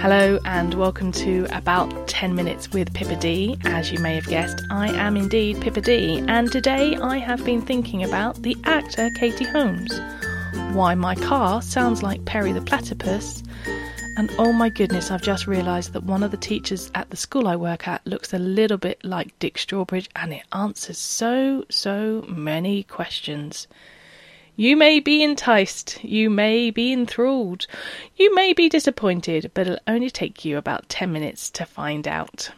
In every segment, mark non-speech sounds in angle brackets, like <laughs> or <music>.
Hello and welcome to About 10 Minutes with Pippa D. As you may have guessed, I am indeed Pippa D, and today I have been thinking about the actor Katie Holmes, why my car sounds like Perry the Platypus, and oh my goodness, I've just realised that one of the teachers at the school I work at looks a little bit like Dick Strawbridge and it answers so, so many questions. You may be enticed, you may be enthralled, you may be disappointed, but it'll only take you about 10 minutes to find out.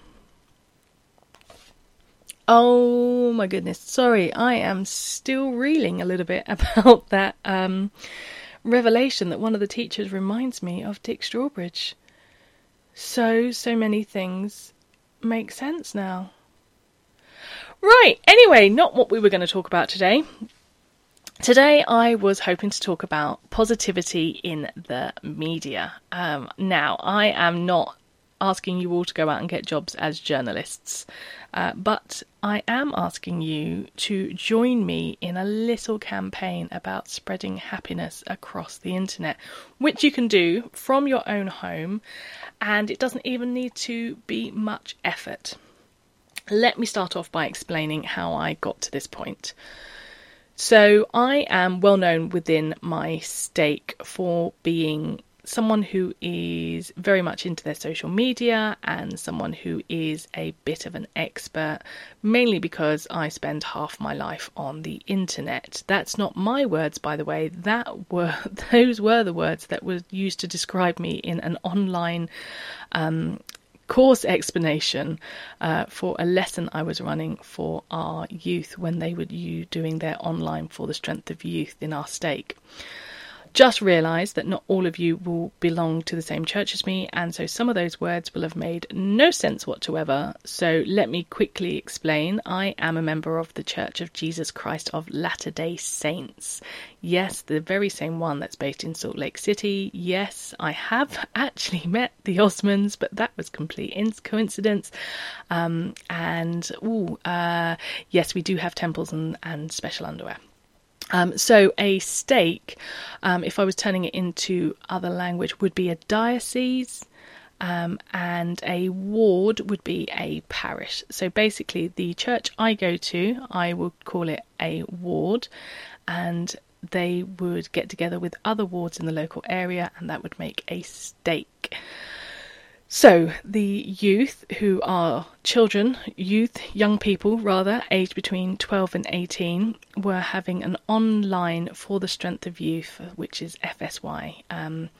Oh my goodness, sorry, I am still reeling a little bit <laughs> about that um, revelation that one of the teachers reminds me of Dick Strawbridge. So, so many things make sense now. Right, anyway, not what we were going to talk about today. Today, I was hoping to talk about positivity in the media. Um, now, I am not asking you all to go out and get jobs as journalists, uh, but I am asking you to join me in a little campaign about spreading happiness across the internet, which you can do from your own home, and it doesn't even need to be much effort. Let me start off by explaining how I got to this point. So I am well known within my stake for being someone who is very much into their social media and someone who is a bit of an expert, mainly because I spend half my life on the internet. That's not my words, by the way. That were <laughs> those were the words that were used to describe me in an online um, course explanation uh, for a lesson I was running for our youth when they were doing their online for the strength of youth in our stake. Just realise that not all of you will belong to the same church as me, and so some of those words will have made no sense whatsoever. So let me quickly explain. I am a member of the Church of Jesus Christ of Latter day Saints. Yes, the very same one that's based in Salt Lake City. Yes, I have <laughs> actually met the Osmonds, but that was complete coincidence. Um, and, ooh, uh, yes, we do have temples and, and special underwear. Um, so a stake, um, if I was turning it into other language, would be a diocese. Um, and a ward would be a parish. So basically, the church I go to, I would call it a ward, and they would get together with other wards in the local area, and that would make a stake. So, the youth, who are children, youth, young people rather, aged between 12 and 18, were having an online for the strength of youth, which is FSY. Um,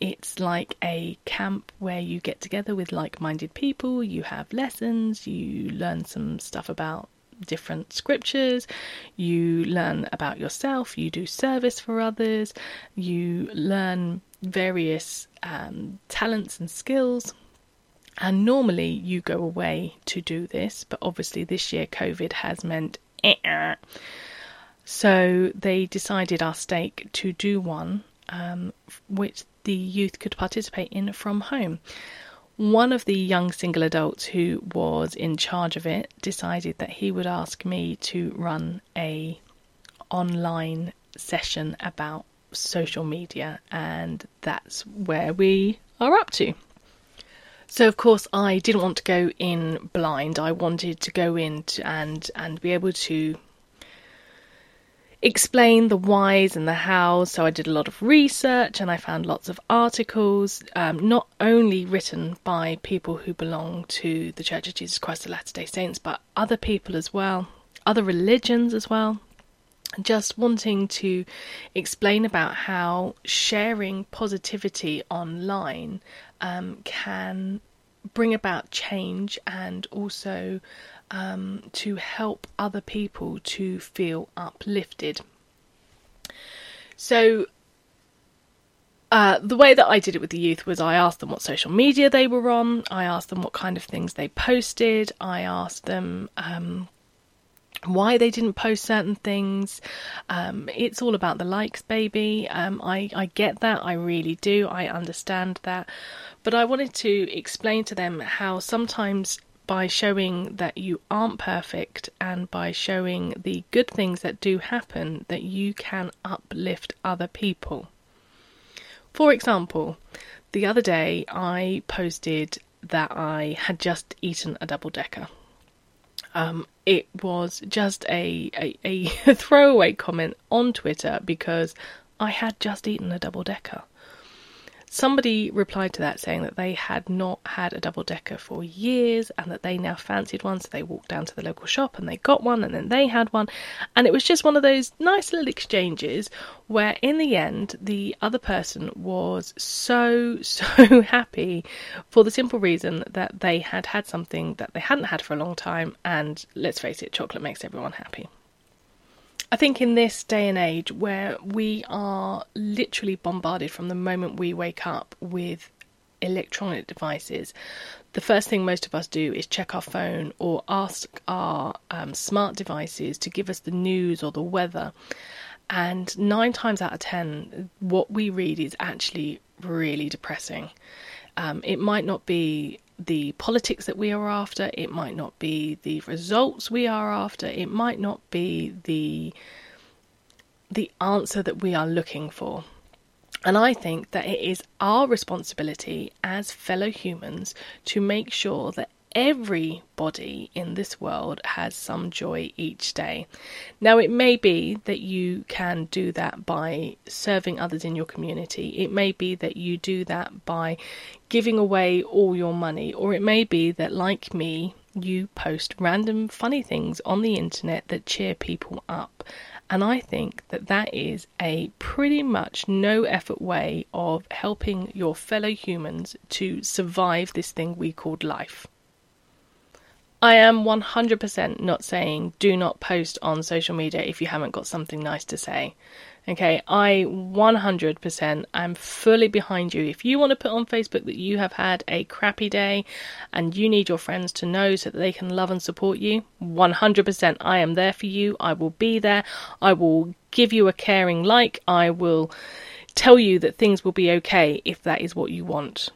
it's like a camp where you get together with like minded people, you have lessons, you learn some stuff about different scriptures, you learn about yourself, you do service for others, you learn various um, talents and skills. And normally you go away to do this, but obviously this year COVID has meant. Eh-eh. So they decided our stake to do one um, which the youth could participate in from home. One of the young single adults who was in charge of it decided that he would ask me to run a online session about social media, and that's where we are up to. So of course I didn't want to go in blind. I wanted to go in to, and and be able to explain the whys and the hows. So I did a lot of research and I found lots of articles, um, not only written by people who belong to the Church of Jesus Christ of Latter day Saints, but other people as well, other religions as well just wanting to explain about how sharing positivity online um, can bring about change and also um, to help other people to feel uplifted. So, uh, the way that I did it with the youth was I asked them what social media they were on, I asked them what kind of things they posted, I asked them um, why they didn't post certain things. Um, it's all about the likes, baby. Um, I, I get that, I really do, I understand that. But I wanted to explain to them how sometimes by showing that you aren't perfect and by showing the good things that do happen, that you can uplift other people. For example, The other day, I posted that I had just eaten a double decker. Um, it was just a, a, a <laughs> throwaway comment on Twitter because I had just eaten a double decker. Somebody replied to that saying that they had not had a double decker for years and that they now fancied one, so they walked down to the local shop and they got one and then they had one. And it was just one of those nice little exchanges where, in the end, the other person was so, <laughs> so happy for the simple reason that they had had something that they hadn't had for a long time. And let's face it, chocolate makes everyone happy. I think in this day and age where we are literally bombarded from the moment we wake up with electronic devices, the first thing most of us do is check our phone or ask our um, smart devices to give us the news or the weather. And nine times out of ten, what we read is actually really depressing. Um, it might not be the politics that we are after, it might not be the results we are after, it might not be the the answer that we are looking for. And I think that it is our responsibility as fellow humans to make sure that everybody in this world has some joy each day. Now, it may be that you can do that by serving others in your community, it may be that you do that by giving away all your money, or it may be that, like me, you post random funny things on the internet that cheer people up. And I think that that is a pretty much no effort way of helping your fellow humans to survive this thing we called life. I am 100% not saying do not post on social media if you haven't got something nice to say. Okay, I 100% am fully behind you. If you want to put on Facebook that you have had a crappy day and you need your friends to know so that they can love and support you, 100% I am there for you. I will be there. I will give you a caring like. I will tell you that things will be okay if that is what you want.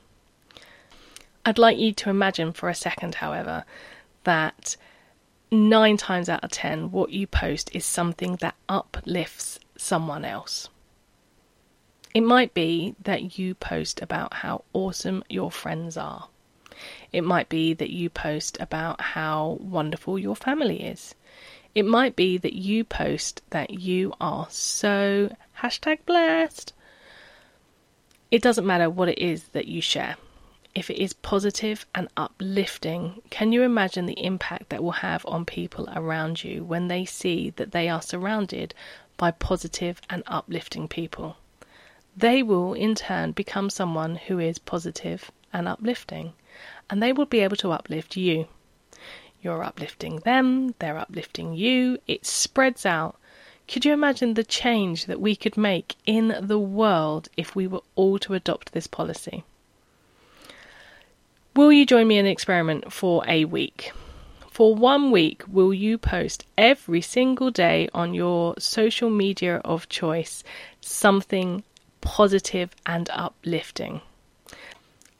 I'd like you to imagine for a second, however, that nine times out of ten, what you post is something that uplifts someone else. It might be that you post about how awesome your friends are. It might be that you post about how wonderful your family is. It might be that you post that you are so hashtag blessed. It doesn't matter what it is that you share if it is positive and uplifting, can you imagine the impact that will have on people around you when they see that they are surrounded by positive and uplifting people? They will in turn become someone who is positive and uplifting, and they will be able to uplift you. You're uplifting them, they're uplifting you, it spreads out. Could you imagine the change that we could make in the world if we were all to adopt this policy? Will you join me in an experiment for a week? For one week, will you post every single day on your social media of choice something positive and uplifting?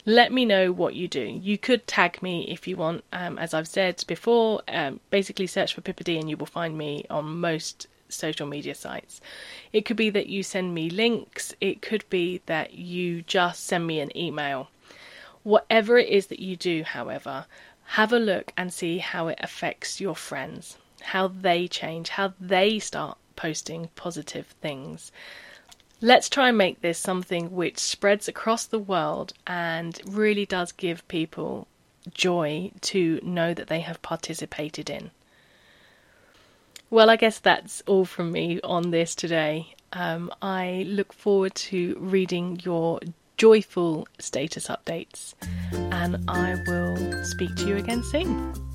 Let me know what you do. You could tag me if you want. Um, as I've said before, um, basically search for Pippa D and you will find me on most social media sites. It could be that you send me links, it could be that you just send me an email. Whatever it is that you do, however, have a look and see how it affects your friends, how they change, how they start posting positive things. Let's try and make this something which spreads across the world and really does give people joy to know that they have participated in. Well, I guess that's all from me on this today. Um, I look forward to reading your joyful status updates. And I will speak to you again soon.